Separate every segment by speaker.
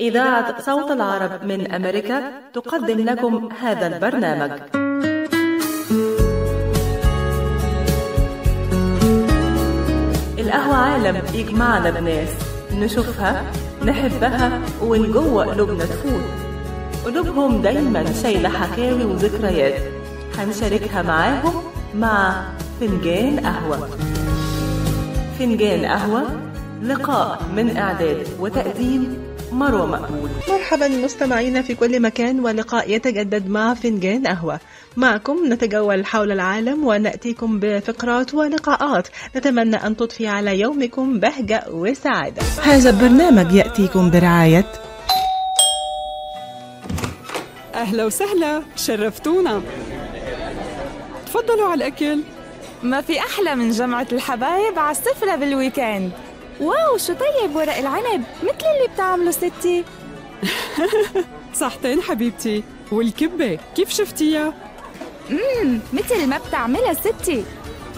Speaker 1: إذاعة صوت العرب من أمريكا تقدم لكم هذا البرنامج. القهوة عالم يجمعنا بناس نشوفها نحبها ومن جوه قلوبنا تفوت. قلوبهم دايما شايلة حكاوي وذكريات. هنشاركها معاهم مع فنجان قهوة. فنجان قهوة لقاء من إعداد وتقديم مروة مقبول مرحبا مستمعينا في كل مكان ولقاء يتجدد مع فنجان قهوة. معكم نتجول حول العالم ونأتيكم بفقرات ولقاءات. نتمنى أن تضفي على يومكم بهجة وسعادة.
Speaker 2: هذا البرنامج يأتيكم برعاية
Speaker 3: أهلا وسهلا شرفتونا. تفضلوا على الأكل.
Speaker 4: ما في أحلى من جمعة الحبايب على السفرة بال weekend. Wow شو طيب ورق العنب؟ مثل اللي بتعمله ستي.
Speaker 3: صحتين حبيبتي. والكبة كيف شفتيها؟
Speaker 4: امم مثل ما بتعملها ستي.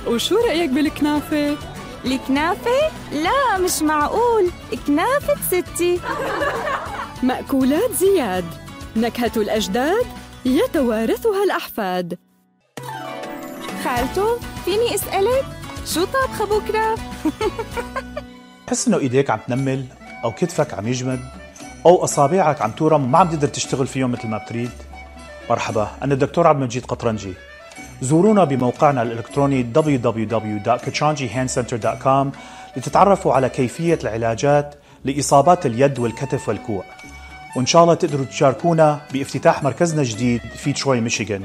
Speaker 3: وشو رأيك بالكنافة؟
Speaker 4: الكنافة؟ لا مش معقول. كنافة ستي.
Speaker 3: مأكولات زياد. نكهة الأجداد يتوارثها الأحفاد.
Speaker 4: خالته فيني أسألك؟ شو طابخة بكرة؟
Speaker 5: تحس إنه إيديك عم تنمل أو كتفك عم يجمد أو أصابعك عم تورم وما عم تقدر تشتغل فيهم مثل ما بتريد. مرحبا أنا الدكتور عبد المجيد قطرنجي. زورونا بموقعنا الإلكتروني www.kachanjihandcenter.com لتتعرفوا على كيفية العلاجات لإصابات اليد والكتف والكوع. وإن شاء الله تقدروا تشاركونا بافتتاح مركزنا الجديد في تروي ميشيغان.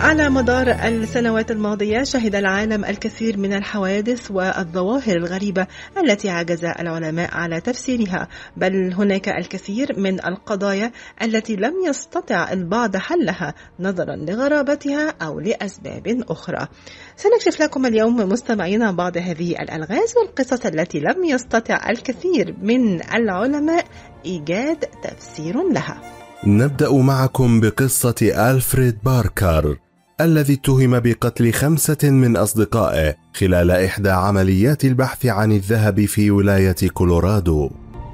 Speaker 1: على مدار السنوات الماضية شهد العالم الكثير من الحوادث والظواهر الغريبة التي عجز العلماء على تفسيرها. بل هناك الكثير من القضايا التي لم يستطع البعض حلها نظرا لغرابتها أو لأسباب أخرى. سنكشف لكم اليوم مستمعينا بعض هذه الألغاز والقصص التي لم يستطع الكثير من العلماء إيجاد تفسير لها.
Speaker 6: نبدأ معكم بقصة ألفريد باركر الذي اتهم بقتل خمسة من أصدقائه خلال إحدى عمليات البحث عن الذهب في ولاية كولورادو.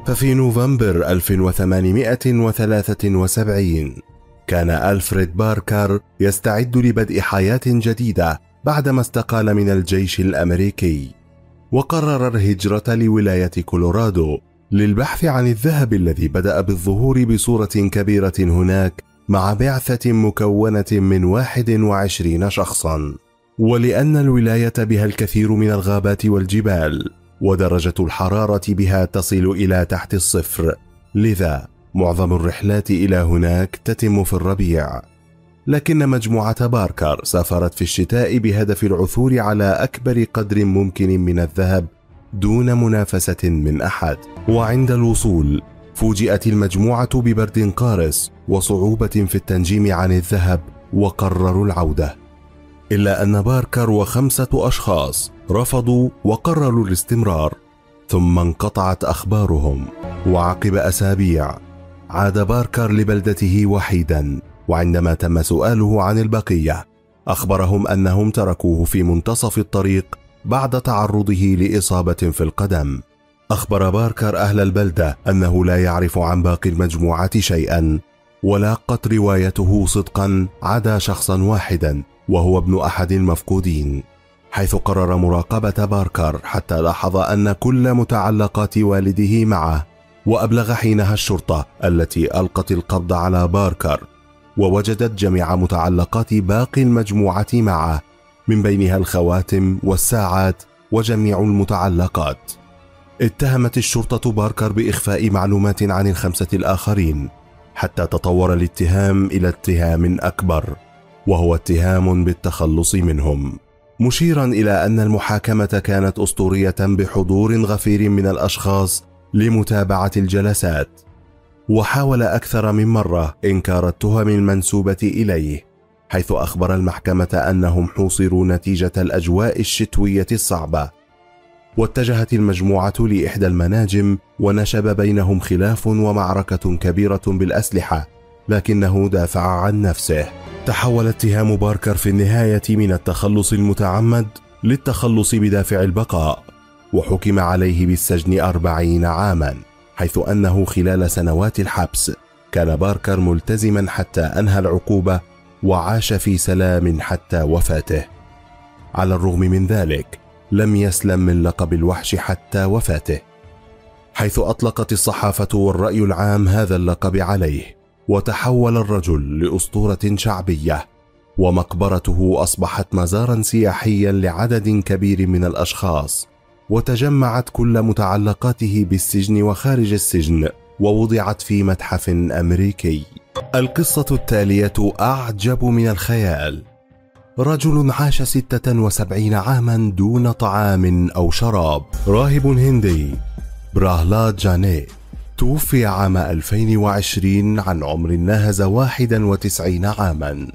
Speaker 6: ففي نوفمبر 1873 كان ألفريد باركر يستعد لبدء حياة جديدة بعدما استقال من الجيش الأمريكي. وقرر الهجرة لولاية كولورادو للبحث عن الذهب الذي بدأ بالظهور بصورة كبيرة هناك مع بعثة مكونة من 21 شخصا. ولأن الولاية بها الكثير من الغابات والجبال ودرجة الحرارة بها تصل إلى تحت الصفر. لذا معظم الرحلات إلى هناك تتم في الربيع. لكن مجموعة باركر سافرت في الشتاء بهدف العثور على أكبر قدر ممكن من الذهب دون منافسة من أحد. وعند الوصول فوجئت المجموعة ببرد قارس وصعوبة في التنجيم عن الذهب وقرروا العودة. إلا أن باركر وخمسة أشخاص رفضوا وقرروا الاستمرار ثم انقطعت أخبارهم وعقب أسابيع عاد باركر لبلدته وحيدا وعندما تم سؤاله عن البقية أخبرهم أنهم تركوه في منتصف الطريق بعد تعرضه لإصابة في القدم. أخبر باركر أهل البلدة أنه لا يعرف عن باقي المجموعة شيئا ولاقت روايته صدقا عدا شخصا واحدا وهو ابن أحد المفقودين. حيث قرر مراقبة باركر حتى لاحظ أن كل متعلقات والده معه وأبلغ حينها الشرطة التي ألقت القبض على باركر ووجدت جميع متعلقات باقي المجموعة معه من بينها الخواتم والساعات وجميع المتعلقات. اتهمت الشرطة باركر بإخفاء معلومات عن الخمسة الآخرين حتى تطور الاتهام إلى اتهام أكبر وهو اتهام بالتخلص منهم. مشيرا إلى أن المحاكمة كانت أسطورية بحضور غفير من الأشخاص لمتابعة الجلسات وحاول أكثر من مرة إنكار التهم المنسوبة إليه حيث أخبر المحكمة أنهم حوصروا نتيجة الأجواء الشتوية الصعبة واتجهت المجموعة لإحدى المناجم ونشب بينهم خلاف ومعركة كبيرة بالأسلحة لكنه دافع عن نفسه. تحول اتهام باركر في النهاية من التخلص المتعمد للتخلص بدافع البقاء وحكم عليه بالسجن أربعين عاما حيث أنه خلال سنوات الحبس كان باركر ملتزما حتى أنهى العقوبة وعاش في سلام حتى وفاته. على الرغم من ذلك لم يسلم من لقب الوحش حتى وفاته حيث أطلقت الصحافة والرأي العام هذا اللقب عليه وتحول الرجل لأسطورة شعبية ومقبرته أصبحت مزارا سياحيا لعدد كبير من الأشخاص وتجمعت كل متعلقاته بالسجن وخارج السجن ووضعت في متحف أمريكي. القصة التالية أعجب من الخيال. رجل عاش ستة وسبعين عاما دون طعام أو شراب. راهب هندي براهلاد جاني. توفي عام 2020 عن عمر ناهز 91 عاما.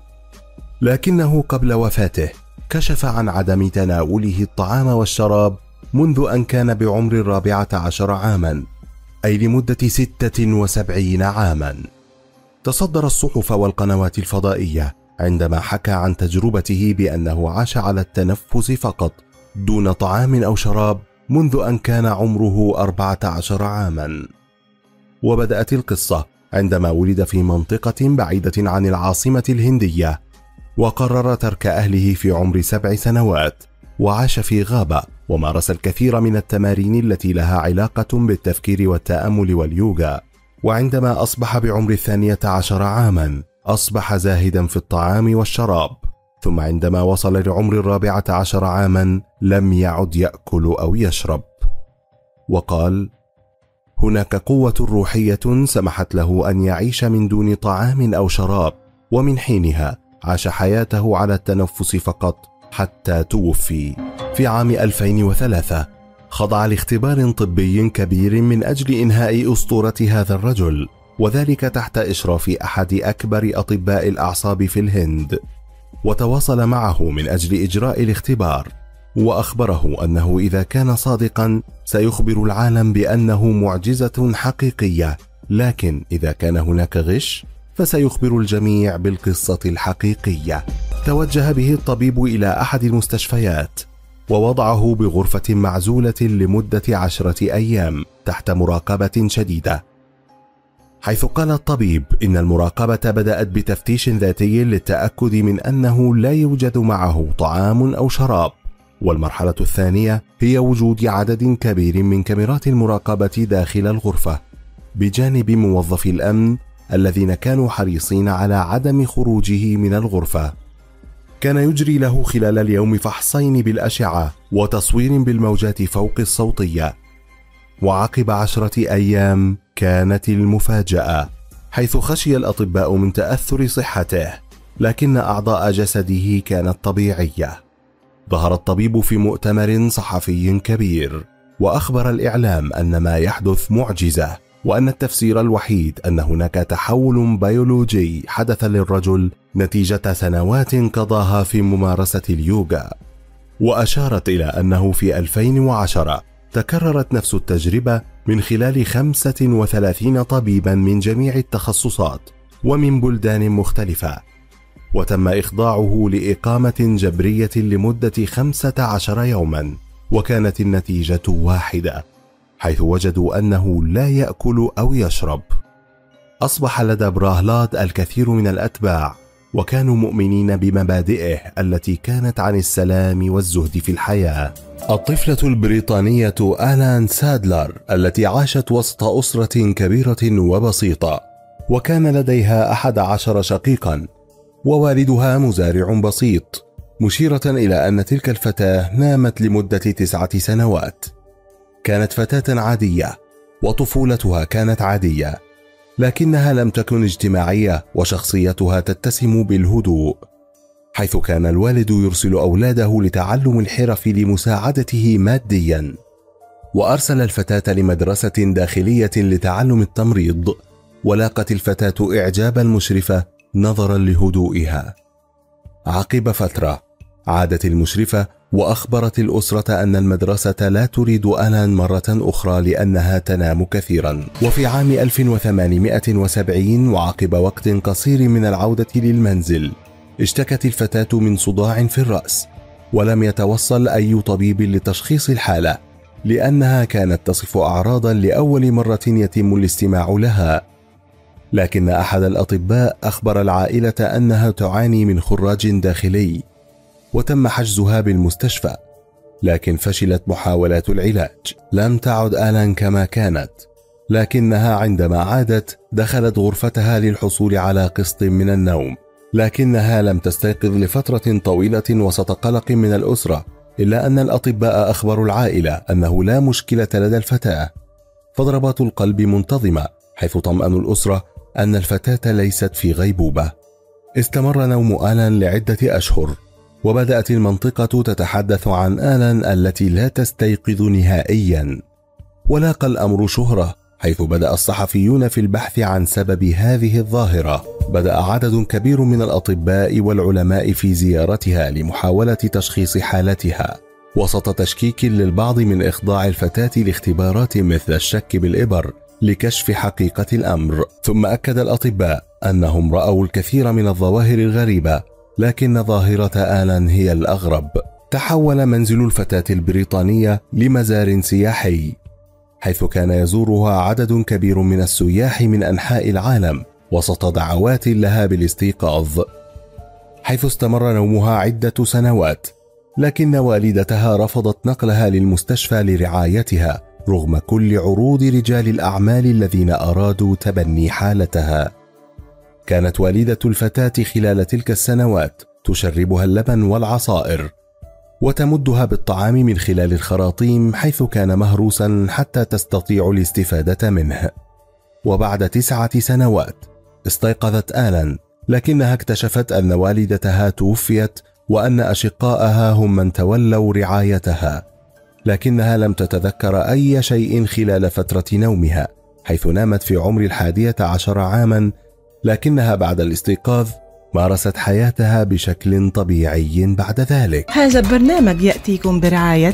Speaker 6: لكنه قبل وفاته كشف عن عدم تناوله الطعام والشراب منذ أن كان بعمر الرابعة عشر عاما أي لمدة ستة وسبعين عاما. تصدر الصحف والقنوات الفضائية عندما حكى عن تجربته بأنه عاش على التنفس فقط دون طعام أو شراب منذ أن كان عمره أربعة عشر عاما. وبدأت القصة عندما ولد في منطقة بعيدة عن العاصمة الهندية وقرر ترك أهله في عمر سبع سنوات وعاش في غابة ومارس الكثير من التمارين التي لها علاقة بالتفكير والتأمل واليوغا وعندما أصبح بعمر الثانية عشر عاما أصبح زاهدا في الطعام والشراب ثم عندما وصل لعمر الرابعة عشر عاما لم يعد يأكل أو يشرب. وقال هناك قوة روحية سمحت له أن يعيش من دون طعام أو شراب ومن حينها عاش حياته على التنفس فقط حتى توفي. في عام 2003 خضع لاختبار طبي كبير من أجل إنهاء أسطورة هذا الرجل. وذلك تحت إشراف أحد أكبر أطباء الأعصاب في الهند وتواصل معه من أجل إجراء الاختبار وأخبره أنه إذا كان صادقا سيخبر العالم بأنه معجزة حقيقية لكن إذا كان هناك غش فسيخبر الجميع بالقصة الحقيقية. توجه به الطبيب إلى أحد المستشفيات ووضعه بغرفة معزولة لمدة عشرة أيام تحت مراقبة شديدة. حيث قال الطبيب إن المراقبة بدأت بتفتيش ذاتي للتأكد من أنه لا يوجد معه طعام أو شراب. والمرحلة الثانية هي وجود عدد كبير من كاميرات المراقبة داخل الغرفة بجانب موظفي الأمن الذين كانوا حريصين على عدم خروجه من الغرفة. كان يجري له خلال اليوم فحصين بالأشعة وتصوير بالموجات فوق الصوتية. وعقب عشرة أيام كانت المفاجأة حيث خشي الأطباء من تأثر صحته لكن أعضاء جسده كانت طبيعية. ظهر الطبيب في مؤتمر صحفي كبير وأخبر الإعلام أن ما يحدث معجزة وأن التفسير الوحيد أن هناك تحول بيولوجي حدث للرجل نتيجة سنوات قضاها في ممارسة اليوغا. وأشارت إلى أنه في 2010 تكررت نفس التجربة من خلال 35 طبيبا من جميع التخصصات ومن بلدان مختلفة. وتم إخضاعه لإقامة جبرية لمدة 15 يوما وكانت النتيجة واحدة حيث وجدوا أنه لا يأكل أو يشرب. أصبح لدى براهلاد الكثير من الأتباع. وكانوا مؤمنين بمبادئه التي كانت عن السلام والزهد في الحياة. الطفلة البريطانية آلان سادلر التي عاشت وسط أسرة كبيرة وبسيطة وكان لديها أحد عشر شقيقا ووالدها مزارع بسيط مشيرة إلى أن تلك الفتاة نامت لمدة تسعة سنوات. كانت فتاة عادية وطفولتها كانت عادية. لكنها لم تكن اجتماعية وشخصيتها تتسم بالهدوء حيث كان الوالد يرسل أولاده لتعلم الحرف لمساعدته ماديا وأرسل الفتاة لمدرسة داخلية لتعلم التمريض ولاقت الفتاة إعجاب المشرفة نظرا لهدوئها. عقب فترة عادت المشرفة وأخبرت الأسرة أن المدرسة لا تريد آلان مرة أخرى لأنها تنام كثيرا. وفي عام 1870 وعقب وقت قصير من العودة للمنزل اشتكت الفتاة من صداع في الرأس ولم يتوصل أي طبيب لتشخيص الحالة لأنها كانت تصف أعراضا لأول مرة يتم الاستماع لها. لكن أحد الأطباء أخبر العائلة أنها تعاني من خراج داخلي. وتم حجزها بالمستشفى لكن فشلت محاولات العلاج. لم تعد آلان كما كانت لكنها عندما عادت دخلت غرفتها للحصول على قسط من النوم. لكنها لم تستيقظ لفترة طويلة وسط قلق من الأسرة إلا أن الأطباء أخبروا العائلة أنه لا مشكلة لدى الفتاة. فضربات القلب منتظمة حيث طمأنوا الأسرة أن الفتاة ليست في غيبوبة. استمر نوم آلان لعدة أشهر. وبدأت المنطقة تتحدث عن آلان التي لا تستيقظ نهائيا. ولاقى الأمر شهرة حيث بدأ الصحفيون في البحث عن سبب هذه الظاهرة. بدأ عدد كبير من الأطباء والعلماء في زيارتها لمحاولة تشخيص حالتها. وسط تشكيك للبعض من إخضاع الفتاة لاختبارات مثل الشك بالإبر لكشف حقيقة الأمر. ثم أكد الأطباء أنهم رأوا الكثير من الظواهر الغريبة لكن ظاهرة آلان هي الأغرب. تحول منزل الفتاة البريطانية لمزار سياحي حيث كان يزورها عدد كبير من السياح من أنحاء العالم وسط دعوات لها بالاستيقاظ حيث استمر نومها عدة سنوات. لكن والدتها رفضت نقلها للمستشفى لرعايتها رغم كل عروض رجال الأعمال الذين أرادوا تبني حالتها. كانت والدة الفتاة خلال تلك السنوات تشربها اللبن والعصائر وتمدها بالطعام من خلال الخراطيم حيث كان مهروسا حتى تستطيع الاستفادة منه. وبعد تسعة سنوات استيقظت آلان لكنها اكتشفت أن والدتها توفيت وأن أشقاءها هم من تولوا رعايتها لكنها لم تتذكر أي شيء خلال فترة نومها حيث نامت في عمر الحادية عشر عاما لكنها بعد الاستيقاظ مارست حياتها بشكل طبيعي بعد ذلك.
Speaker 2: هذا البرنامج يأتيكم برعاية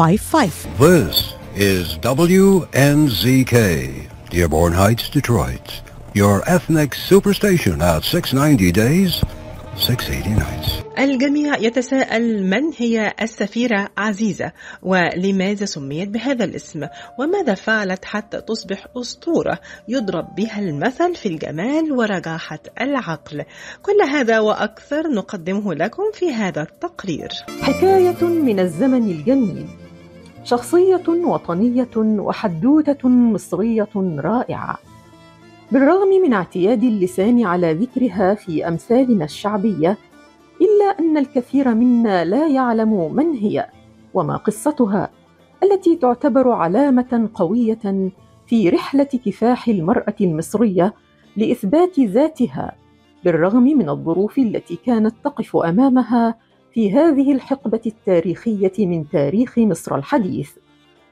Speaker 7: 313-846-0555
Speaker 8: This is WNZK, Dearborn Heights, Detroit. Your ethnic superstation at 690 days, 680 nights.
Speaker 1: الجميع يتساءل من هي السفيرة عزيزة ولماذا سميت بهذا الاسم؟ وماذا فعلت حتى تصبح أسطورة يضرب بها المثل في الجمال ورجاحة العقل؟ كل هذا وأكثر نقدمه لكم في هذا التقرير.
Speaker 9: حكاية من الزمن الجميل. شخصية وطنية وحدوتة مصرية رائعة. بالرغم من اعتياد اللسان على ذكرها في أمثالنا الشعبية إلا أن الكثير منا لا يعلم من هي وما قصتها التي تعتبر علامة قوية في رحلة كفاح المرأة المصرية لإثبات ذاتها بالرغم من الظروف التي كانت تقف أمامها في هذه الحقبة التاريخية من تاريخ مصر الحديث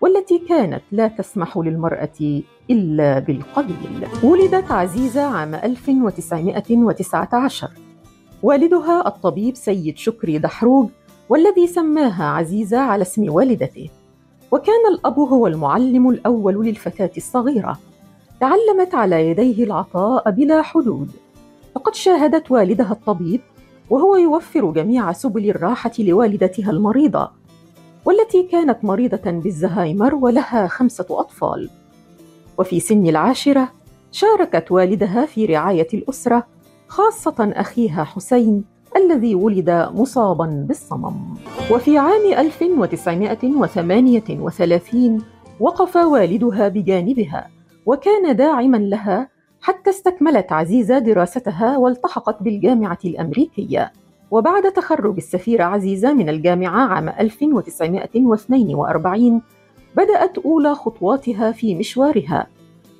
Speaker 9: والتي كانت لا تسمح للمرأة إلا بالقليل ولدت عزيزة عام 1919 والدها الطبيب سيد شكري دحروج والذي سماها عزيزة على اسم والدته. وكان الأب هو المعلم الأول للفتاة الصغيرة. تعلمت على يديه العطاء بلا حدود. فقد شاهدت والدها الطبيب وهو يوفر جميع سبل الراحة لوالدتها المريضة والتي كانت مريضة بالزهايمر ولها خمسة أطفال. وفي سن العاشرة شاركت والدها في رعاية الأسرة خاصة أخيها حسين الذي ولد مصابا بالصمم. وفي عام 1938 وقف والدها بجانبها وكان داعما لها حتى استكملت عزيزة دراستها والتحقت بالجامعة الأمريكية. وبعد تخرج السفيرة عزيزة من الجامعة عام 1942 بدأت أولى خطواتها في مشوارها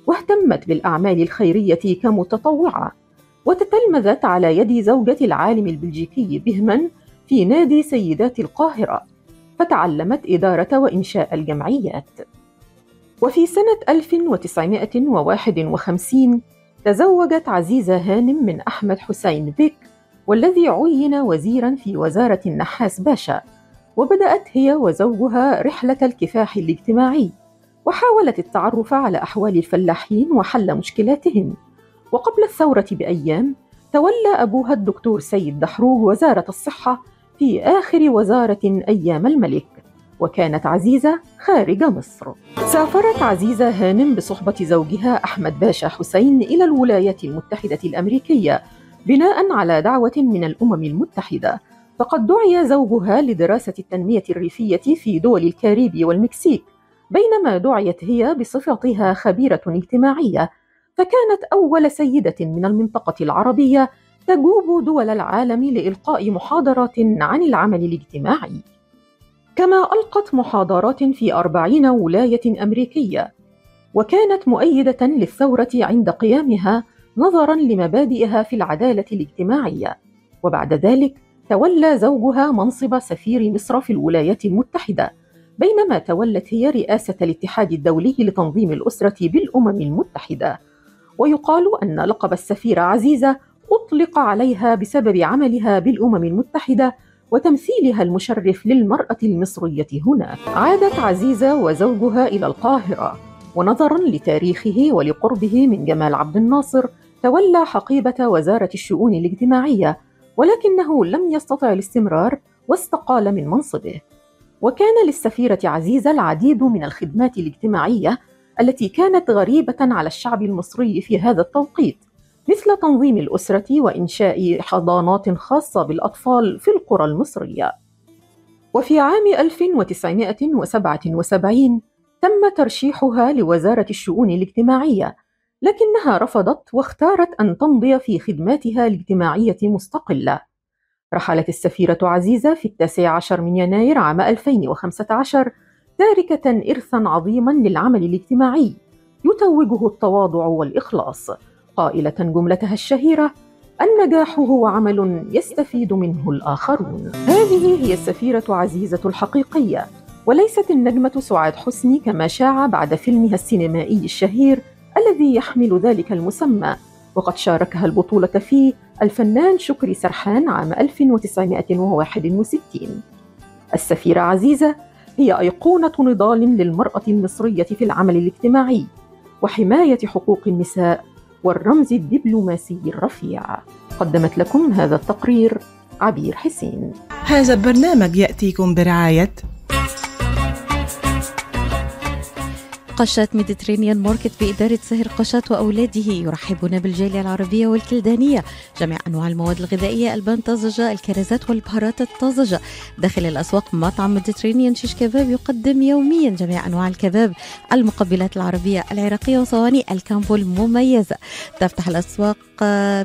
Speaker 9: واهتمت بالأعمال الخيرية كمتطوعة وتتلمذت على يد زوجة العالم البلجيكي بهمن في نادي سيدات القاهرة فتعلمت إدارة وإنشاء الجمعيات. وفي سنة 1951 تزوجت عزيزة هانم من أحمد حسين بيك والذي عين وزيرا في وزارة النحاس باشا. وبدأت هي وزوجها رحلة الكفاح الاجتماعي وحاولت التعرف على أحوال الفلاحين وحل مشكلاتهم. وقبل الثورة بأيام تولى أبوها الدكتور سيد دحروج وزارة الصحة في آخر وزارة أيام الملك. وكانت عزيزة خارج مصر. سافرت عزيزة هانم بصحبة زوجها أحمد باشا حسين إلى الولايات المتحدة الأمريكية بناء على دعوة من الأمم المتحدة. فقد دعي زوجها لدراسة التنمية الريفية في دول الكاريبي والمكسيك بينما دعيت هي بصفتها خبيرة اجتماعية. فكانت أول سيدة من المنطقة العربية تجوب دول العالم لإلقاء محاضرات عن العمل الاجتماعي. كما ألقت محاضرات في أربعين ولاية أمريكية وكانت مؤيدة للثورة عند قيامها نظرا لمبادئها في العدالة الاجتماعية. وبعد ذلك تولى زوجها منصب سفير مصر في الولايات المتحدة بينما تولت هي رئاسة الاتحاد الدولي لتنظيم الأسرة بالأمم المتحدة. ويقال أن لقب السفيرة عزيزة أطلق عليها بسبب عملها بالأمم المتحدة وتمثيلها المشرف للمرأة المصرية هناك. عادت عزيزة وزوجها إلى القاهرة، ونظرا لتاريخه ولقربه من جمال عبد الناصر، تولى حقيبة وزارة الشؤون الاجتماعية، ولكنه لم يستطع الاستمرار واستقال من منصبه. وكان للسفيرة عزيزة العديد من الخدمات الاجتماعية التي كانت غريبة على الشعب المصري في هذا التوقيت، مثل تنظيم الأسرة وإنشاء حضانات خاصة بالأطفال في القرى المصرية. وفي عام 1977 تم ترشيحها لوزارة الشؤون الاجتماعية، لكنها رفضت واختارت أن تمضي في خدماتها الاجتماعية مستقلة. رحلت السفيرة عزيزة في التاسع عشر من يناير عام 2015 تاركة إرثا عظيما للعمل الاجتماعي يتوجه التواضع والإخلاص قائلة جملتها الشهيرة النجاح هو عمل يستفيد منه الآخرون. هذه هي السفيرة عزيزة الحقيقية وليست النجمة سعاد حسني كما شاع بعد فيلمها السينمائي الشهير الذي يحمل ذلك المسمى. وقد شاركها البطولة فيه الفنان شكري سرحان عام 1961 السفيرة عزيزة هي أيقونة نضال للمرأة المصرية في العمل الاجتماعي وحماية حقوق النساء والرمز الدبلوماسي الرفيع. قدمت لكم هذا التقرير عبير حسين.
Speaker 2: هذا البرنامج يأتيكم برعاية
Speaker 7: قشات Mediterranean Market بإدارة سهر قشات وأولاده. يرحبون بالجالية العربية والكلدانية. جميع أنواع المواد الغذائية البان طازجة الكرزات والبهارات الطازجة. داخل الأسواق مطعم Mediterranean شيش كباب يقدم يوميا جميع أنواع الكباب. المقبلات العربية العراقية وصواني ال combo المميزة تفتح الأسواق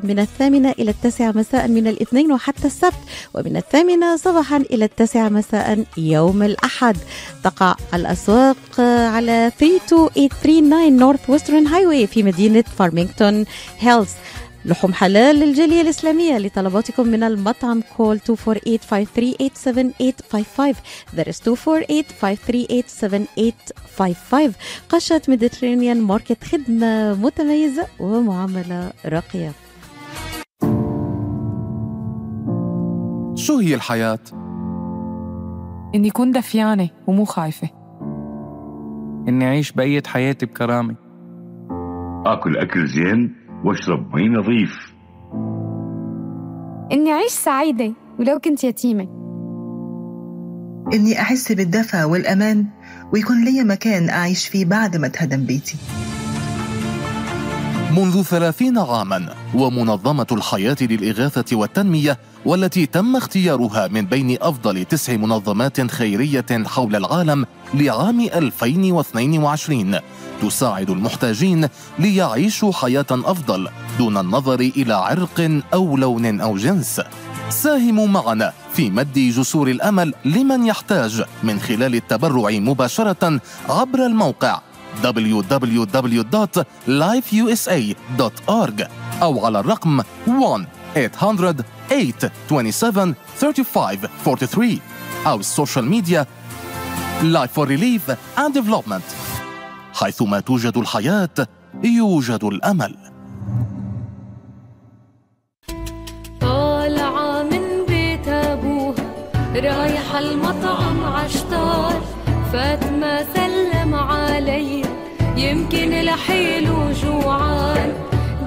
Speaker 7: من الثامنة إلى التاسعة مساء من الاثنين وحتى السبت ومن الثامنة صباحا إلى التاسعة مساء يوم الأحد. تقع الأسواق على 32839 Northwestern Highway في مدينة فارمينغتون هيلز لحوم حلال للجالية الإسلامية لطلباتكم من المطعم call 248-538-7855 that is 248-538-7855 قشة Mediterranean Market خدمة متميزة ومعاملة راقية.
Speaker 10: شو هي الحياة؟
Speaker 11: إني كون دفيانة ومو خايفة.
Speaker 10: إني أعيش بقية حياتي بكرامة.
Speaker 12: آكل أكل زين واشرب مي نظيف.
Speaker 13: إني أعيش سعيدة ولو كنت يتيمة.
Speaker 14: إني أحس بالدفى والأمان ويكون لي مكان أعيش فيه بعد ما اتهدم بيتي.
Speaker 15: منذ ثلاثين عاما ومنظمة الحياة للإغاثة والتنمية والتي تم اختيارها من بين أفضل تسع منظمات خيرية حول العالم لعام 2022 تساعد المحتاجين ليعيشوا حياة أفضل دون النظر إلى عرق أو لون أو جنس. ساهموا معنا في مد جسور الأمل لمن يحتاج من خلال التبرع مباشرة عبر الموقع www.lifeusa.org أو على الرقم 1 800 827 35 43 أو ال social media Life for Relief and Development. حيثما توجد الحياة يوجد الأمل.
Speaker 16: طالعة من بيت أبوها رايحة المطعم عشتار. فاطمة سلم علي يمكن لحيله جوعان.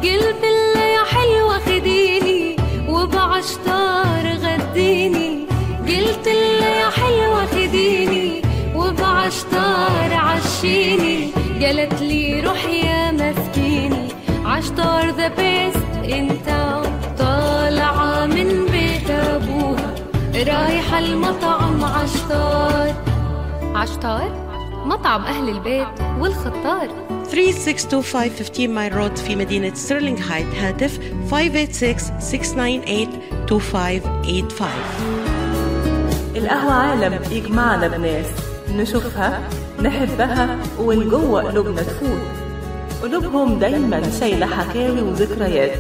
Speaker 16: قلت له يا حلوة خديني وبعشتار غديني. قلت له يا حلوة خديني عشيني قالت لي روح يا مسكيني. عشتار the best أنت طالعة من بيت أبوها. رايحة المطعم عشتار. عشتار؟ مطعم أهل البيت والخطار.
Speaker 17: 3625 15 Mile Road في مدينة ستيرلينغ هايتس. هاتف 586-698-2585
Speaker 1: القهوة عالم يجمعنا بناس نشوفها نحبها ومن جوه قلوبنا تفوت. قلوبهم دايما شايلة حكاوي وذكريات.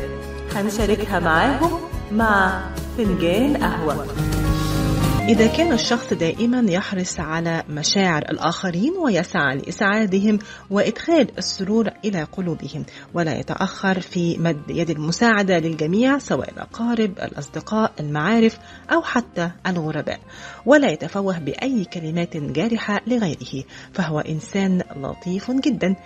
Speaker 1: هنشاركها معاهم مع فنجان قهوة.
Speaker 2: إذا كان الشخص دائما يحرص على مشاعر الآخرين ويسعى لإسعادهم وإدخال السرور إلى قلوبهم ولا يتأخر في مد يد المساعدة للجميع سواء الأقارب الأصدقاء المعارف أو حتى الغرباء ولا يتفوه بأي كلمات جارحة لغيره فهو إنسان لطيف جدا.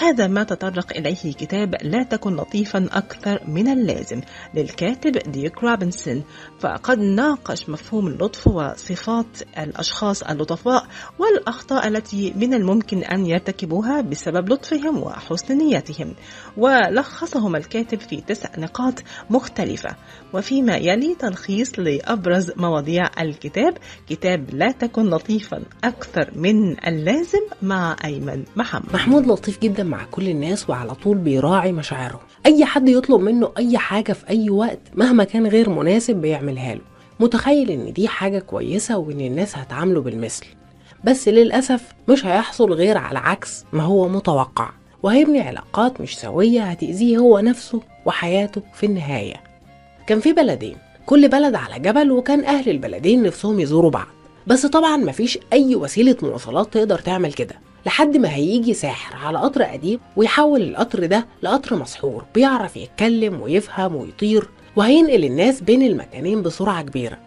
Speaker 2: هذا ما تطرق إليه كتاب لا تكن لطيفا أكثر من اللازم للكاتب ديك روبنسون. فقد ناقش مفهوم اللطف وصفات الأشخاص اللطفاء والأخطاء التي من الممكن أن يرتكبوها بسبب لطفهم وحسن نيتهم ولخصهم الكاتب في تسع نقاط مختلفة. وفيما يلي تلخيص لأبرز مواضيع الكتاب كتاب لا تكن لطيفا أكثر من اللازم مع أيمن محمد.
Speaker 18: محمود لطيف جدا مع كل الناس وعلى طول بيراعي مشاعرهم. أي حد يطلب منه أي حاجة في أي وقت مهما كان غير مناسب بيعملها له. متخيل إن دي حاجة كويسة وإن الناس هتعامله بالمثل. بس للأسف مش هيحصل غير على عكس ما هو متوقع. وهيبني علاقات مش سوية هتأذيه هو نفسه وحياته في النهاية. كان في بلدين كل بلد على جبل وكان أهل البلدين نفسهم يزوروا بعض. بس طبعا مفيش أي وسيلة مواصلات تقدر تعمل كده. لحد ما هيجي ساحر على قطر قديم ويحول القطر ده لقطر مسحور بيعرف يتكلم ويفهم ويطير وهينقل الناس بين المكانين بسرعة كبيرة.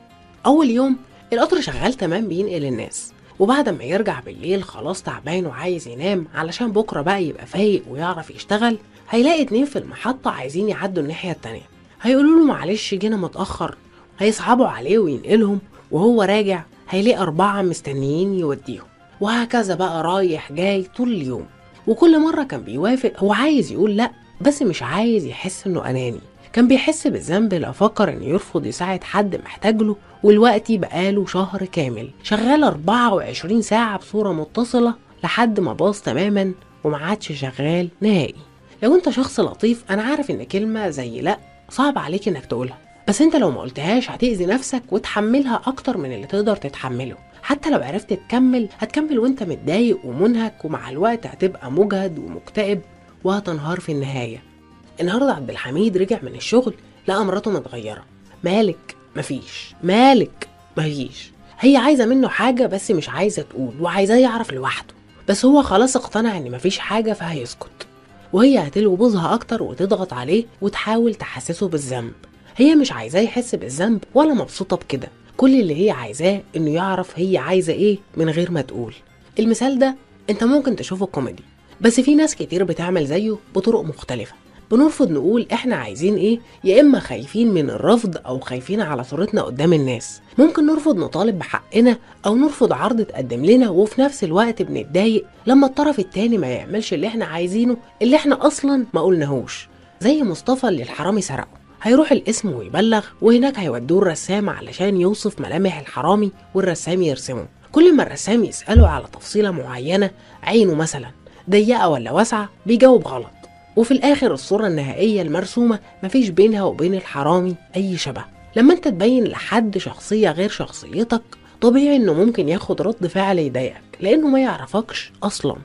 Speaker 18: أول يوم القطر شغال تمام بينقل الناس وبعد ما يرجع بالليل خلاص تعبان وعايز ينام علشان بكرة بقى يبقى فايق ويعرف يشتغل هيلاقي اتنين في المحطة عايزين يعدوا الناحية التانية. هيقولوا له معلش جينا متأخر هيصعبوا عليه وينقلهم وهو راجع هيلاقي أربعة مستنيين يوديهم. وهكذا بقى رايح جاي طول اليوم. وكل مرة كان بيوافق هو عايز يقول لأ بس مش عايز يحس إنه أناني. كان بيحس بالذنب لو فكر إنه يرفض يساعد حد محتاج له والوقت بقاله شهر كامل. شغال 24 ساعة بصورة متصلة لحد ما باظ تماما وما عادش شغال نهائي. لو أنت شخص لطيف أنا عارف إن كلمة زي لأ صعب عليك إنك تقولها. بس أنت لو ما قلتهاش هتأذي نفسك وتحملها أكتر من اللي تقدر تتحمله. حتى لو عرفت تكمل هتكمل وانت متضايق ومنهك ومع الوقت هتبقى مجهد ومكتئب وهتنهار في النهاية. النهاردة عبد الحميد رجع من الشغل لقى مراته متغيرة. مالك؟ مفيش. مالك؟ مفيش. هي عايزة منه حاجة بس مش عايزة تقول وعايزاه يعرف لوحده. بس هو خلاص اقتنع إن مفيش حاجة فهيسكت. وهي هتلوي بوزها أكتر وتضغط عليه وتحاول تحسسه بالذنب. هي مش عايزاه يحس بالذنب ولا مبسوطة بكده. كل اللي هي عايزاه إنه يعرف هي عايزة إيه من غير ما تقول. المثال ده أنت ممكن تشوفه كوميدي بس في ناس كتير بتعمل زيه بطرق مختلفة. بنرفض نقول إحنا عايزين إيه؟ يا إما خايفين من الرفض أو خايفين على صورتنا قدام الناس. ممكن نرفض نطالب بحقنا أو نرفض عرض تقدم لنا وفي نفس الوقت بنتضايق لما الطرف التاني ما يعملش اللي إحنا عايزينه اللي إحنا أصلا ما قلناهوش زي مصطفى اللي الحرامي سرقه. هيروح القسم ويبلغ وهناك هيودوه الرسام علشان يوصف ملامح الحرامي والرسام يرسمه. كل ما الرسام يسأله على تفصيلة معينة عينه مثلا ضيقة ولا واسعة بيجاوب غلط. وفي الآخر الصورة النهائية المرسومة مفيش بينها وبين الحرامي أي شبه. لما أنت تبين لحد شخصية غير شخصيتك طبيعي إنه ممكن ياخد رد فعل يضايقك لأنه ما يعرفكش أصلا.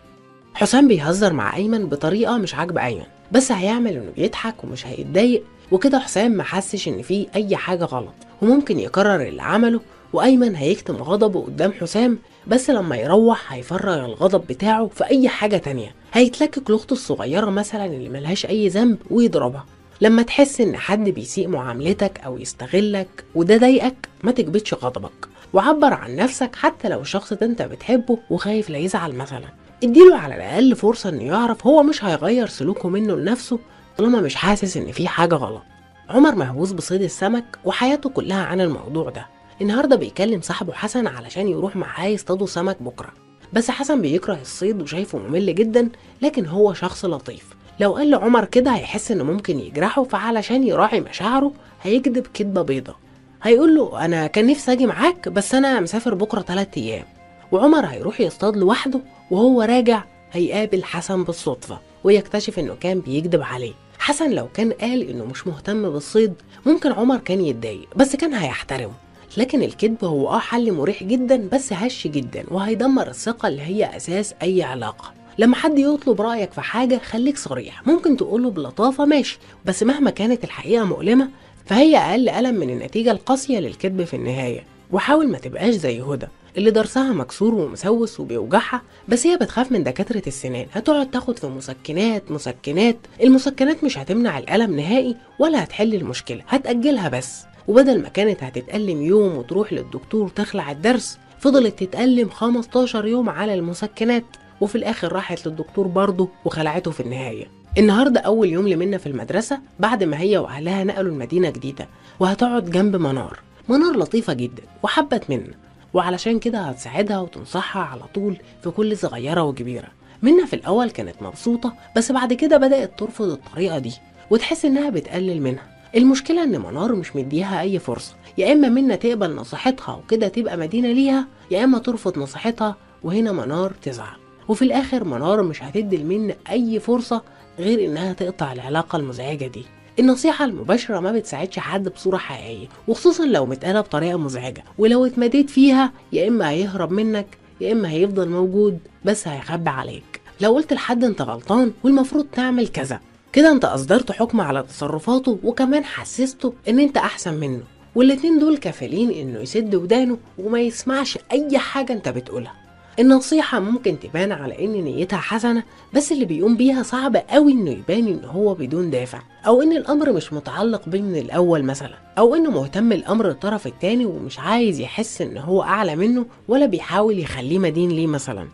Speaker 18: حسام بيهزر مع أيمن بطريقة مش عاجبة أيمن بس هيعمل إنه بيضحك ومش هيتضايق وكده حسام ما حسش إن فيه أي حاجة غلط وممكن يكرر اللي عمله وأيمن هيكتم غضبه قدام حسام بس لما يروح هيفرغ الغضب بتاعه في أي حاجة تانية. هيتلكك لاخته الصغيرة مثلا اللي ملهاش أي ذنب ويضربها. لما تحس إن حد بيسيء معاملتك أو يستغلك وده ضايقك ما تكبتش غضبك. وعبر عن نفسك حتى لو الشخص ده أنت بتحبه وخايف لا يزعل مثلا. اديله على الأقل فرصة إنه يعرف هو مش هيغير سلوكه منه لنفسه طالما مش حاسس إن في حاجة غلط. عمر مهووس بصيد السمك وحياته كلها عن الموضوع ده. النهارده بيكلم صاحبه حسن علشان يروح معاه يصطادوا سمك بكرة. بس حسن بيكره الصيد وشايفه ممل جدا لكن هو شخص لطيف. لو قال لعمر كده هيحس إنه ممكن يجرحه فعلشان يراعي مشاعره هيكذب كدبه بيضة. هيقول له أنا كان نفسي أجي معاك بس أنا مسافر بكرة 3 أيام. وعمر هيروح يصطاد لوحده وهو راجع هيقابل حسن بالصدفة ويكتشف إنه كان بيكذب عليه. حسن لو كان قال إنه مش مهتم بالصيد ممكن عمر كان يتضايق بس كان هيحترمه. لكن الكذب هو آه حل مريح جدا بس هش جدا وهيدمر الثقة اللي هي أساس أي علاقة. لما حد يطلب رأيك في حاجة خليك صريح. ممكن تقوله بلطافة ماشي. بس مهما كانت الحقيقة مؤلمة فهي أقل ألم من النتيجة القاسية للكذب في النهاية. وحاول ما تبقاش زي هدى. اللي درسها مكسور ومسوس وبيوجعها بس هي بتخاف من دكاترة السنان. هتقعد تاخد في مسكنات مسكنات. المسكنات مش هتمنع الألم نهائي ولا هتحل المشكلة هتأجلها بس. وبدل ما كانت هتتألم يوم وتروح للدكتور تخلع الدرس فضلت تتألم 15 يوم على المسكنات. وفي الآخر راحت للدكتور برضه وخلعته في النهاية. النهاردة أول يوم لمنى في المدرسة بعد ما هي وأهلها نقلوا المدينة جديدة. وهتقعد جنب منار. منار لطيفة جدا وحبت منى وعلشان كده هتساعدها وتنصحها على طول في كل صغيرة وكبيرة. منى في الأول كانت مبسوطة بس بعد كده بدأت ترفض الطريقة دي وتحس إنها بتقلل منها. المشكلة إن منار مش مديها أي فرصة. يا إما منى تقبل نصيحتها وكده تبقى مدينة ليها يا إما ترفض نصيحتها وهنا منار تزعل. وفي الآخر منار مش هتدي لمنى أي فرصة غير إنها تقطع العلاقة المزعجة دي. النصيحة المباشرة ما بتساعدش حد بصورة حقيقية وخصوصا لو متقالة بطريقة مزعجة. ولو اتمديت فيها يا إما هيهرب منك يا إما هيفضل موجود بس هيخبي عليك. لو قلت لحد أنت غلطان والمفروض تعمل كذا. كده أنت أصدرت حكم على تصرفاته وكمان حسسته إن أنت أحسن منه. والاتنين دول كفيلين إنه يسد ودانه وما يسمعش أي حاجة أنت بتقولها. النصيحة ممكن تبان على إن نيتها حسنة بس اللي بيقوم بيها صعب قوي إنه يبان إن هو بدون دافع أو إن الأمر مش متعلق بيه من الأول مثلا أو إنه مهتم الأمر الطرف التاني ومش عايز يحس إن هو أعلى منه ولا بيحاول يخليه مدين ليه مثلا.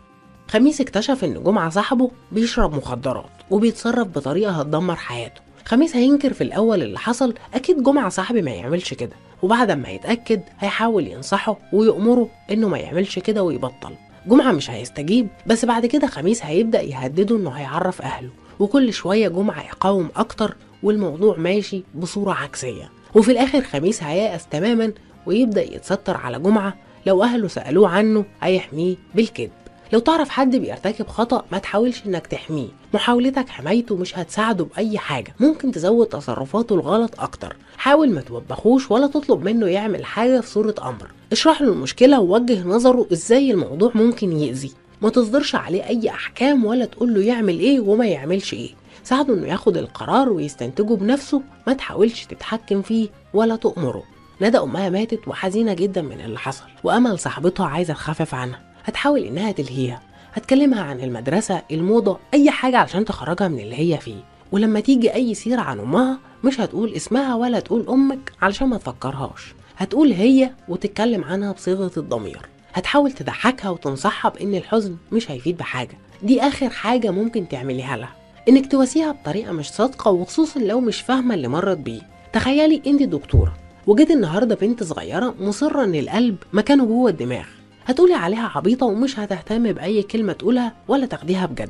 Speaker 18: خميس اكتشف إن جمعة صاحبه بيشرب مخدرات وبيتصرف بطريقة هتدمر حياته. خميس هينكر في الأول اللي حصل أكيد جمعة صاحبي ما يعملش كده وبعد ما يتأكد هيحاول ينصحه ويأمره إنه ما يعملش كده ويبطل. جمعة مش هيستجيب بس بعد كده خميس هيبدأ يهدده إنه هيعرف أهله. وكل شوية جمعة يقاوم أكتر والموضوع ماشي بصورة عكسية. وفي الآخر خميس هييأس تماما ويبدأ يتستر على جمعة لو أهله سألوه عنه هيحميه بالكذب. لو تعرف حد بيرتكب خطأ ما تحاولش إنك تحميه. محاولتك حمايته مش هتساعده بأي حاجة. ممكن تزود تصرفاته الغلط أكتر. حاول ما توبخوش ولا تطلب منه يعمل حاجة في صورة أمر. اشرح له المشكلة ووجه نظره إزاي الموضوع ممكن يأذي. ما تصدرش عليه أي أحكام ولا تقول له يعمل إيه وما يعملش إيه. ساعده إنه ياخد القرار ويستنتجه بنفسه. ما تحاولش تتحكم فيه ولا تأمره ندى أمها ماتت وحزينة جدا من اللي حصل. وأمل صاحبتها عايزة تخفف عنها. هتحاول إنها تلهيها. هتكلمها عن المدرسة الموضة أي حاجة علشان تخرجها من اللي هي فيه. ولما تيجي أي سيرة عن أمها مش هتقول اسمها ولا تقول أمك علشان ما تفكرهاش. هتقول هي وتتكلم عنها بصيغة الضمير. هتحاول تضحكها وتنصحها بإن الحزن مش هيفيد بحاجة. دي آخر حاجة ممكن تعمليها لها. إنك تواسيها بطريقة مش صادقة وخصوصا لو مش فاهمة اللي مرت بيه. تخيلي انت دكتورة وجيت النهاردة بنت صغيرة مصرة إن القلب مكانه جوه الدماغ. هتقولي عليها عبيطة ومش هتهتم بأي كلمة تقولها ولا تاخديها بجد.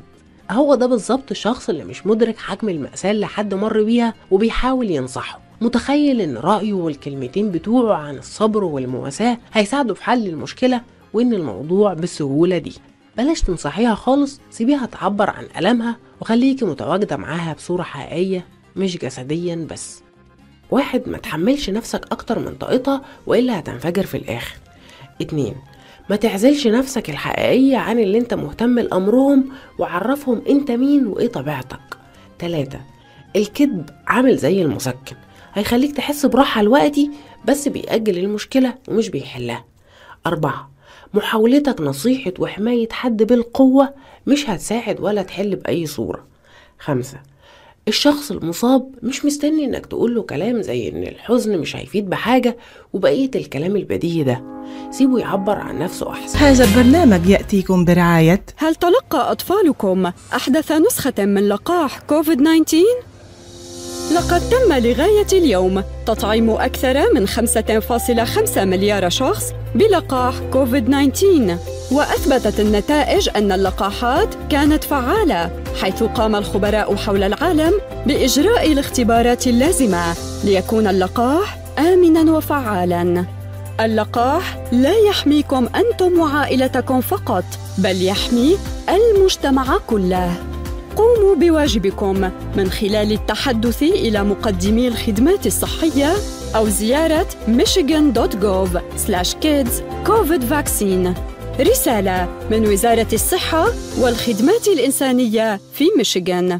Speaker 18: هو ده بالظبط الشخص اللي مش مدرك حجم المأساة اللي حد مر بيها وبيحاول ينصحه. متخيل إن رأيه والكلمتين بتوعه عن الصبر والمواساة هيساعده في حل المشكلة وإن الموضوع بالسهولة دي. بلاش تنصحيها خالص سيبيها تعبر عن ألمها وخليكي متواجدة معاها بصورة حقيقية مش جسديا بس. واحد ما تحملش نفسك أكتر من طاقتها وإلا هتنفجر في الآخر. اتنين ما تعزلش نفسك الحقيقية عن اللي انت مهتم لأمرهم وعرفهم انت مين وإيه طبيعتك. تلاتة الكذب عامل زي المسكن. هيخليك تحس براحة الوقتي بس بيأجل المشكلة ومش بيحلها. أربعة محاولتك نصيحة وحماية حد بالقوة مش هتساعد ولا تحل بأي صورة. خمسة الشخص المصاب مش مستني إنك تقول له كلام زي إن الحزن مش هيفيد بحاجة وبقية الكلام البديهي ده سيبه يعبر عن نفسه أحسن
Speaker 14: هذا البرنامج يأتيكم برعاية
Speaker 3: هل تلقى أطفالكم أحدث نسخة من لقاح كوفيد 19؟ لقد تم لغاية اليوم. تطعيم أكثر من 5.5 مليار شخص بلقاح كوفيد 19 وأثبتت النتائج أن اللقاحات كانت فعالة حيث قام الخبراء حول العالم بإجراء الاختبارات اللازمة ليكون اللقاح آمناً وفعالاً. اللقاح لا يحميكم أنتم وعائلتكم فقط بل يحمي المجتمع كله. قوموا بواجبكم من خلال التحدث إلى مقدمي الخدمات الصحية أو زيارة michigan.gov kids covid vaccine. رسالة من وزارة الصحة والخدمات الإنسانية في ميشيغان.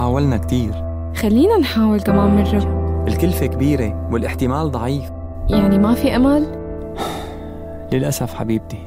Speaker 10: حاولنا كتير.
Speaker 11: خلينا نحاول كمان مرة
Speaker 10: الكلفة كبيرة والاحتمال ضعيف.
Speaker 11: يعني ما في أمل؟
Speaker 10: للأسف حبيبتي.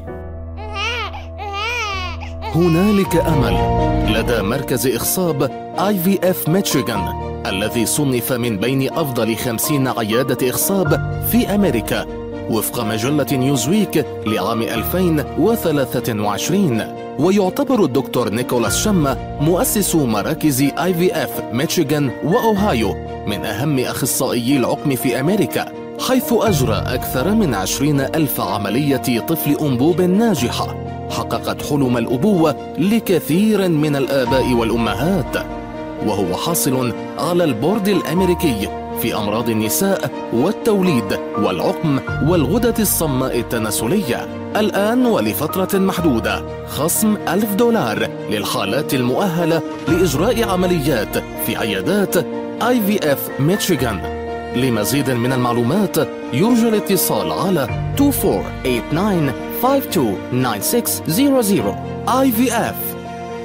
Speaker 15: هنالك أمل. لدى مركز إخصاب IVF ميشيغان الذي صنف من بين أفضل خمسين عيادة إخصاب في أمريكا وفق مجلة نيوزويك لعام 2023 ويعتبر الدكتور نيكولاس شما مؤسس مراكز IVF ميشيغان وأوهايو من أهم أخصائيي العقم في أمريكا حيث أجرى أكثر من عشرين ألف عملية طفل أنبوب ناجحة. حققت حلم الأبوة لكثير من الآباء والأمهات. وهو حاصل على البورد الأمريكي في أمراض النساء والتوليد والعقم والغدة الصماء التناسلية. الآن ولفترة محدودة. خصم ألف دولار للحالات المؤهلة لإجراء عمليات في عيادات IVF ميشيغان لمزيد من المعلومات يرجى الاتصال على 2489-529600 IVF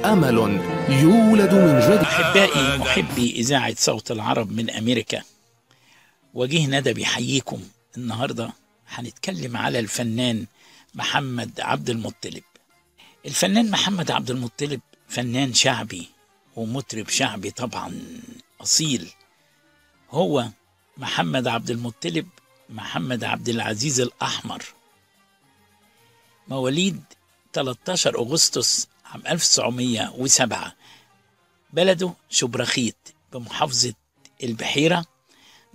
Speaker 15: أمل يولد من جديد.
Speaker 19: أحبائي محبي إذاعة صوت العرب من أمريكا. وجه ندى بيحييكم النهاردة هنتكلم على الفنان محمد عبد المطلب الفنان محمد عبد المطلب فنان شعبي ومطرب شعبي طبعا أصيل. هو محمد عبد المطلب محمد عبد العزيز الأحمر. مواليد 13 أغسطس عام 1907 بلده شبرخيت بمحافظة البحيرة.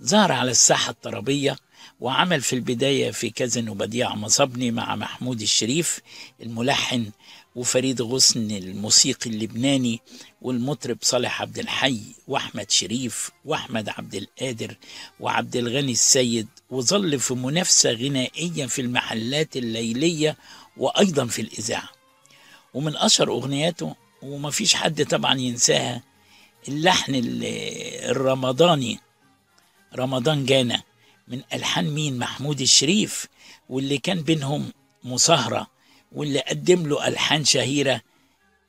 Speaker 19: ظهر على الساحة الطربية وعمل في البداية في كازن وبديع مصبني مع محمود الشريف الملحن وفريد غصن الموسيقي اللبناني والمطرب صالح عبد الحي وأحمد شريف وأحمد عبد القادر وعبد الغني السيد وظل في منافسة غنائية في المحلات الليلية وأيضا في الإذاعة. ومن أشهر أغنياته ومفيش حد طبعا ينساها اللحن ال- الرمضاني رمضان جانا. من ألحان مين؟ محمود الشريف واللي كان بينهم مصاهرة واللي قدم له ألحان شهيرة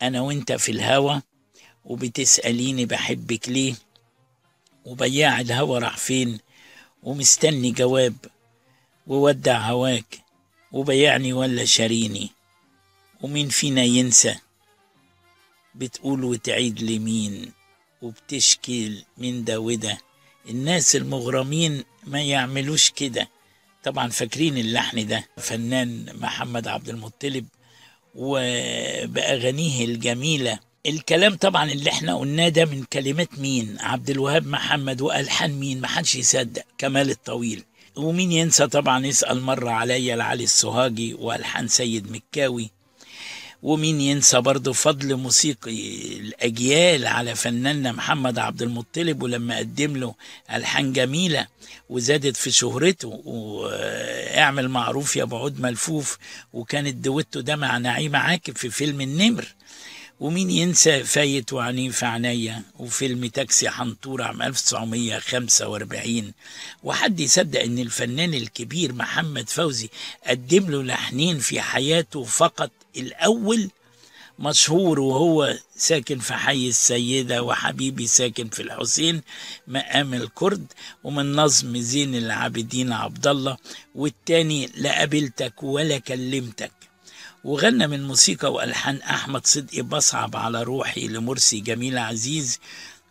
Speaker 19: أنا وأنت في الهوى وبتسأليني بحبك ليه؟ وبياع الهوى راح فين؟ ومستني جواب وودع هواك وبيعني ولا شاريني. ومين فينا ينسى؟ بتقول وتعيد لمين؟ وبتشكي من ده وده. الناس المغرمين ما يعملوش كده. طبعا فاكرين اللحن ده فنان محمد عبد المطلب وبأغانيه الجميلة. الكلام طبعا اللي إحنا قلناه ده من كلمات مين؟ عبد الوهاب محمد وألحان مين؟ محدش يصدق. كمال الطويل. ومين ينسى طبعا؟ يسأل مرة عليا لعلي السوهاجي وألحان سيد مكاوي. ومين ينسى برضه فضل موسيقي الأجيال على فناننا محمد عبد المطلب ولما قدم له ألحان جميلة وزادت في شهرته واعمل معروف يا بو عود ملفوف وكان الدويتو ده مع نعيمة عاكف في فيلم النمر. ومين ينسى فايت وعينيه في عينيا وفيلم تاكسي حنطور عام 1945 وحد يصدق إن الفنان الكبير محمد فوزي قدم له لحنين في حياته فقط الأول مشهور وهو ساكن في حي السيدة وحبيبي ساكن في الحسين مقام الكرد ومن نظم زين العابدين عبد الله والتاني لا قابلتك ولا كلمتك. وغنى من موسيقى وألحان أحمد صدقي بصعب على روحي لمرسي جميل عزيز.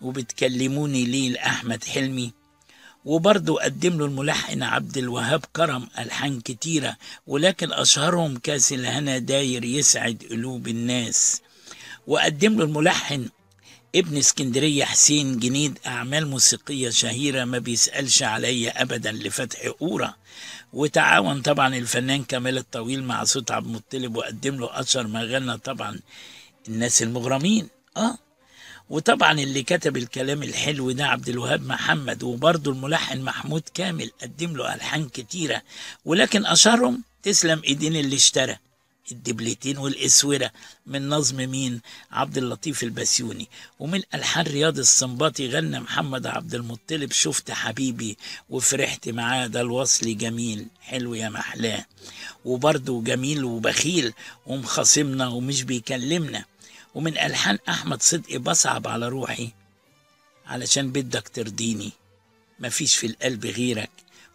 Speaker 19: وبتكلموني ليه لأحمد حلمي؟ وبرضه قدم له الملحن عبد الوهاب كرم ألحان كتيرة ولكن أشهرهم كاس الهنا داير يسعد قلوب الناس. وقدم له الملحن ابن اسكندرية حسين جنيد أعمال موسيقية شهيرة ما بيسألش عليا أبدا لفتح قورة وتعاون طبعا الفنان كمال الطويل مع صوت عبد المطلب وقدم له أشهر ما غنى طبعا الناس المغرمين. آه وطبعا اللي كتب الكلام الحلو ده عبد الوهاب محمد وبرضه الملحن محمود كامل قدم له ألحان كتيرة ولكن أشهرهم تسلم إيدين اللي اشترى الدبلتين والإسورة من نظم مين؟ عبد اللطيف البسيوني. ومن ألحان رياض السنباطي غنى محمد عبد المطلب شفت حبيبي وفرحت معاه ده الوصل جميل حلو يا محلاه. وبرضه جميل وبخيل ومخاصمنا ومش بيكلمنا. ومن ألحان أحمد صدقي بصعب على روحي علشان بدك ترضيني. مفيش في القلب غيرك.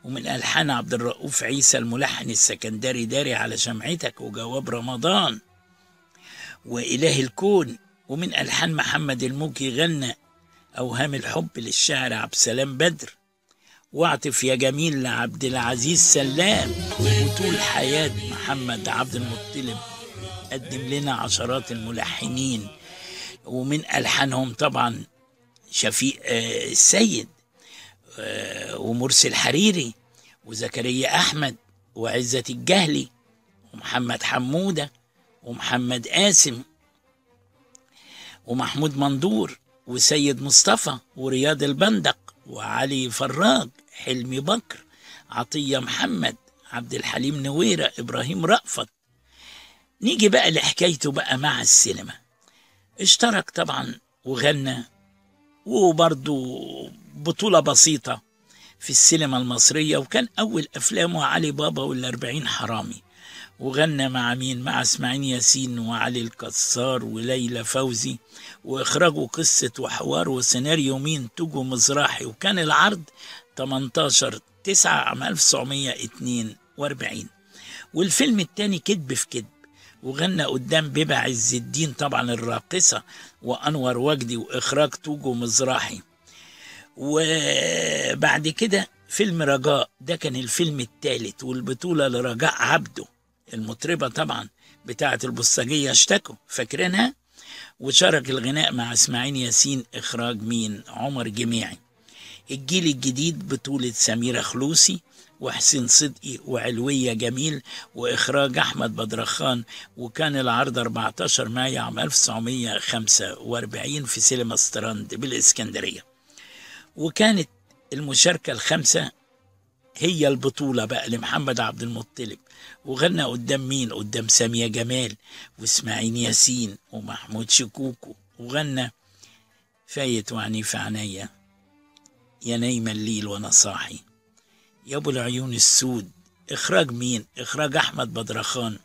Speaker 19: ومن ألحان عبد الرؤوف عيسى الملحن السكندري داري على شمعتك وجواب رمضان. وإله الكون. ومن ألحان محمد الموكي غنى. أوهام الحب للشاعر عبد السلام بدر. واعطف يا جميل لعبد العزيز سلام. وطول حياة محمد عبد المطلب. قدم لنا عشرات الملحنين ومن ألحانهم طبعا شفيق آه، السيد آه، ومرسي الحريري وزكريا أحمد وعزة الجهلي ومحمد حمودة ومحمد قاسم ومحمود مندور وسيد مصطفى ورياض البندق وعلي فراج حلمي بكر عطية محمد عبد الحليم نويرة إبراهيم رأفت نيجي بقى لحكايته بقى مع السينما. اشترك طبعا وغنى وبرضه بطولة بسيطة في السينما المصرية وكان أول أفلامه علي بابا والأربعين حرامي. وغنى مع مين؟ مع إسماعيل ياسين وعلي الكسار وليلى فوزي وإخراجه قصة وحوار وسيناريو مين؟ توجو مزراحي وكان العرض 18 9 عام 1942 والفيلم التاني كذب في كذب وغنى قدام بيبة عز الدين طبعا الراقصة وأنور وجدي وإخراج توجو مزراحي وبعد كده فيلم رجاء ده كان الفيلم الثالث والبطولة لرجاء عبده. المطربة طبعا بتاعة البصاجية اشتكوا فاكرينها؟ وشارك الغناء مع إسماعيل ياسين إخراج مين؟ عمر جميعي. الجيل الجديد بطولة سميرة خلوسي وحسين صدقي وعلوية جميل وإخراج أحمد بدرخان وكان العرض 14 مايو عام 1945 في سينما ستراند بالإسكندرية. وكانت المشاركة الخامسة هي البطولة بقى لمحمد عبد المطلب وغنى قدام مين؟ قدام سامية جمال وإسماعيل ياسين ومحمود شكوكو وغنى فايت وعينيه في عينيا يا نايم الليل وأنا صاحي. يا أبو العيون السود إخراج مين؟ إخراج أحمد بدرخان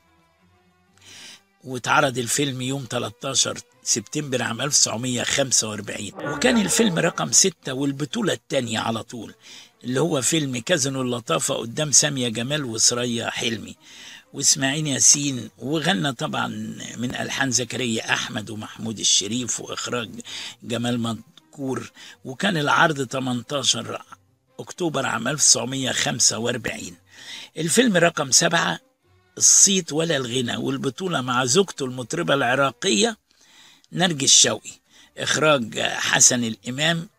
Speaker 19: واتعرض الفيلم يوم 13 سبتمبر عام 1945 وكان الفيلم رقم ستة والبطولة التانية على طول اللي هو فيلم كازينو اللطافة قدام سامية جمال وسرية حلمي. وإسماعيل ياسين وغنى طبعا من ألحان زكريا أحمد ومحمود الشريف وإخراج جمال مذكور وكان العرض 18 أكتوبر عام 1945 الفيلم رقم سبعة الصيت ولا الغنى والبطولة مع زوجته المطربة العراقية نرجس شوقي. إخراج حسن الإمام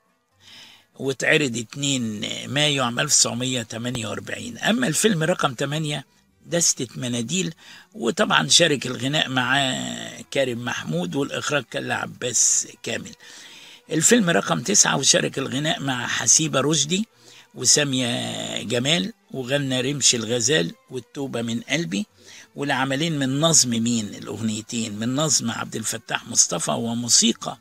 Speaker 19: واتعرض 2 مايو عام 1948 أما الفيلم رقم 8 دستة مناديل وطبعا شارك الغناء مع كريم محمود والإخراج كان لعباس كامل. الفيلم رقم تسعة وشارك الغناء مع حسيبة رشدي وسامية جمال وغنى رمش الغزال والتوبة من قلبي والعملين من نظم مين الأغنيتين؟ من نظم عبد الفتاح مصطفى وموسيقى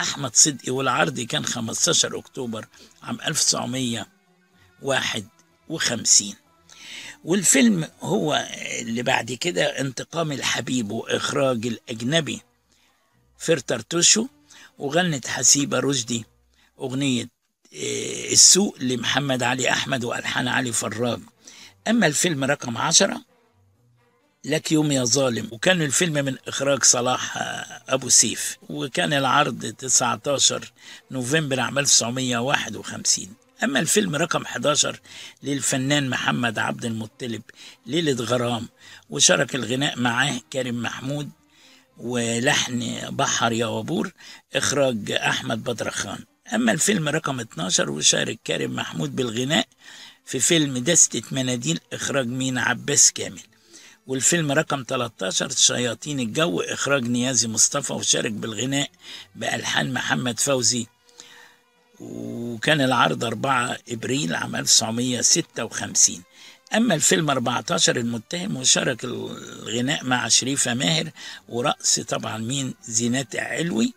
Speaker 19: أحمد صدقي والعرض كان 15 أكتوبر عام 1951 والفيلم هو اللي بعد كده انتقام الحبيب وإخراج الأجنبي فرتر توشو وغنت حسيبة رشدي أغنية السوق لمحمد علي أحمد وألحان علي فراج. أما الفيلم رقم عشرة لك يوم يا ظالم. وكان الفيلم من إخراج صلاح أبو سيف. وكان العرض 19 نوفمبر عام 1951 أما الفيلم رقم 11 للفنان محمد عبد المطلب ليلة غرام. وشارك الغناء معاه كريم محمود ولحن بحر يا وبور إخراج أحمد بدرخان أما الفيلم رقم 12 وشارك كريم محمود بالغناء في فيلم دستة مناديل إخراج مين عباس كامل. والفيلم رقم 13 شياطين الجو إخراج نيازي مصطفى وشارك بالغناء بألحان محمد فوزي. وكان العرض 4 إبريل عام 1956 أما الفيلم 14 المتهم وشارك الغناء مع شريفة ماهر ورقص طبعا مين؟ زينات علوي.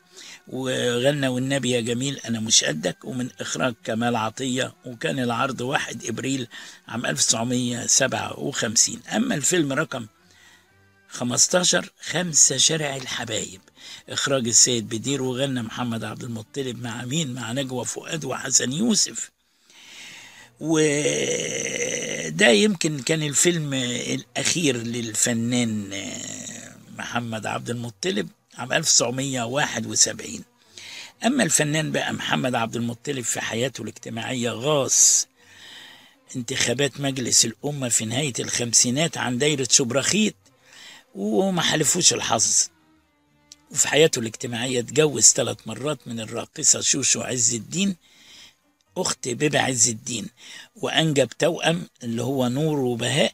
Speaker 19: وغنى والنبي يا جميل أنا مش قدك ومن إخراج كمال عطية وكان العرض 1 إبريل عام 1957 أما الفيلم رقم 15 خمسة شارع الحبايب. إخراج السيد بدير وغنى محمد عبد المطلب مع مين مع نجوى فؤاد وحسن يوسف. وده يمكن كان الفيلم الأخير للفنان محمد عبد المطلب. عام 1971 أما الفنان بقى محمد عبد المطلب في حياته الاجتماعية غاص انتخابات مجلس الأمة في نهاية الخمسينات عن دايرة شبرخيت وما حلفوش الحظ. وفي حياته الاجتماعية اتجوز ثلاث مرات من الراقصة شوشو عز الدين أخت بيبة عز الدين وأنجب توأم اللي هو نور وبهاء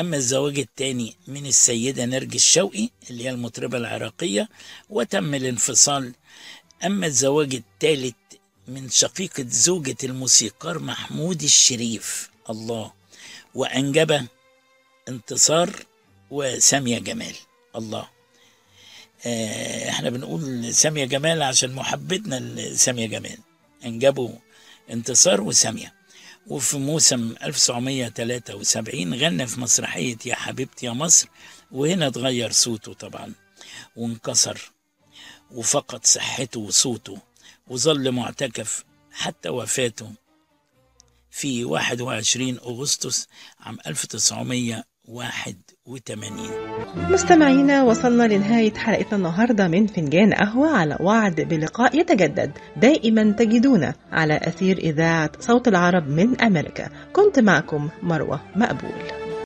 Speaker 19: أما الزواج الثاني من السيدة نرجس شوقي اللي هي المطربة العراقية وتم الانفصال. أما الزواج الثالث من شقيقة زوجة الموسيقار محمود الشريف الله. وأنجب انتصار وسامية جمال الله. آه، إحنا بنقول سامية جمال عشان محبتنا لسامية جمال. أنجبوا انتصار وسامية. وفي موسم 1973 غنى في مسرحية يا حبيبتي يا مصر وهنا اتغير صوته طبعا وانكسر وفقد صحته وصوته وظل معتكف حتى وفاته في 21 أغسطس عام 1981
Speaker 2: مستمعينا وصلنا لنهاية حلقتنا النهاردة من فنجان قهوة على وعد بلقاء يتجدد. دائما تجدونا على أثير إذاعة صوت العرب من أمريكا. كنت معكم مروة مقبول.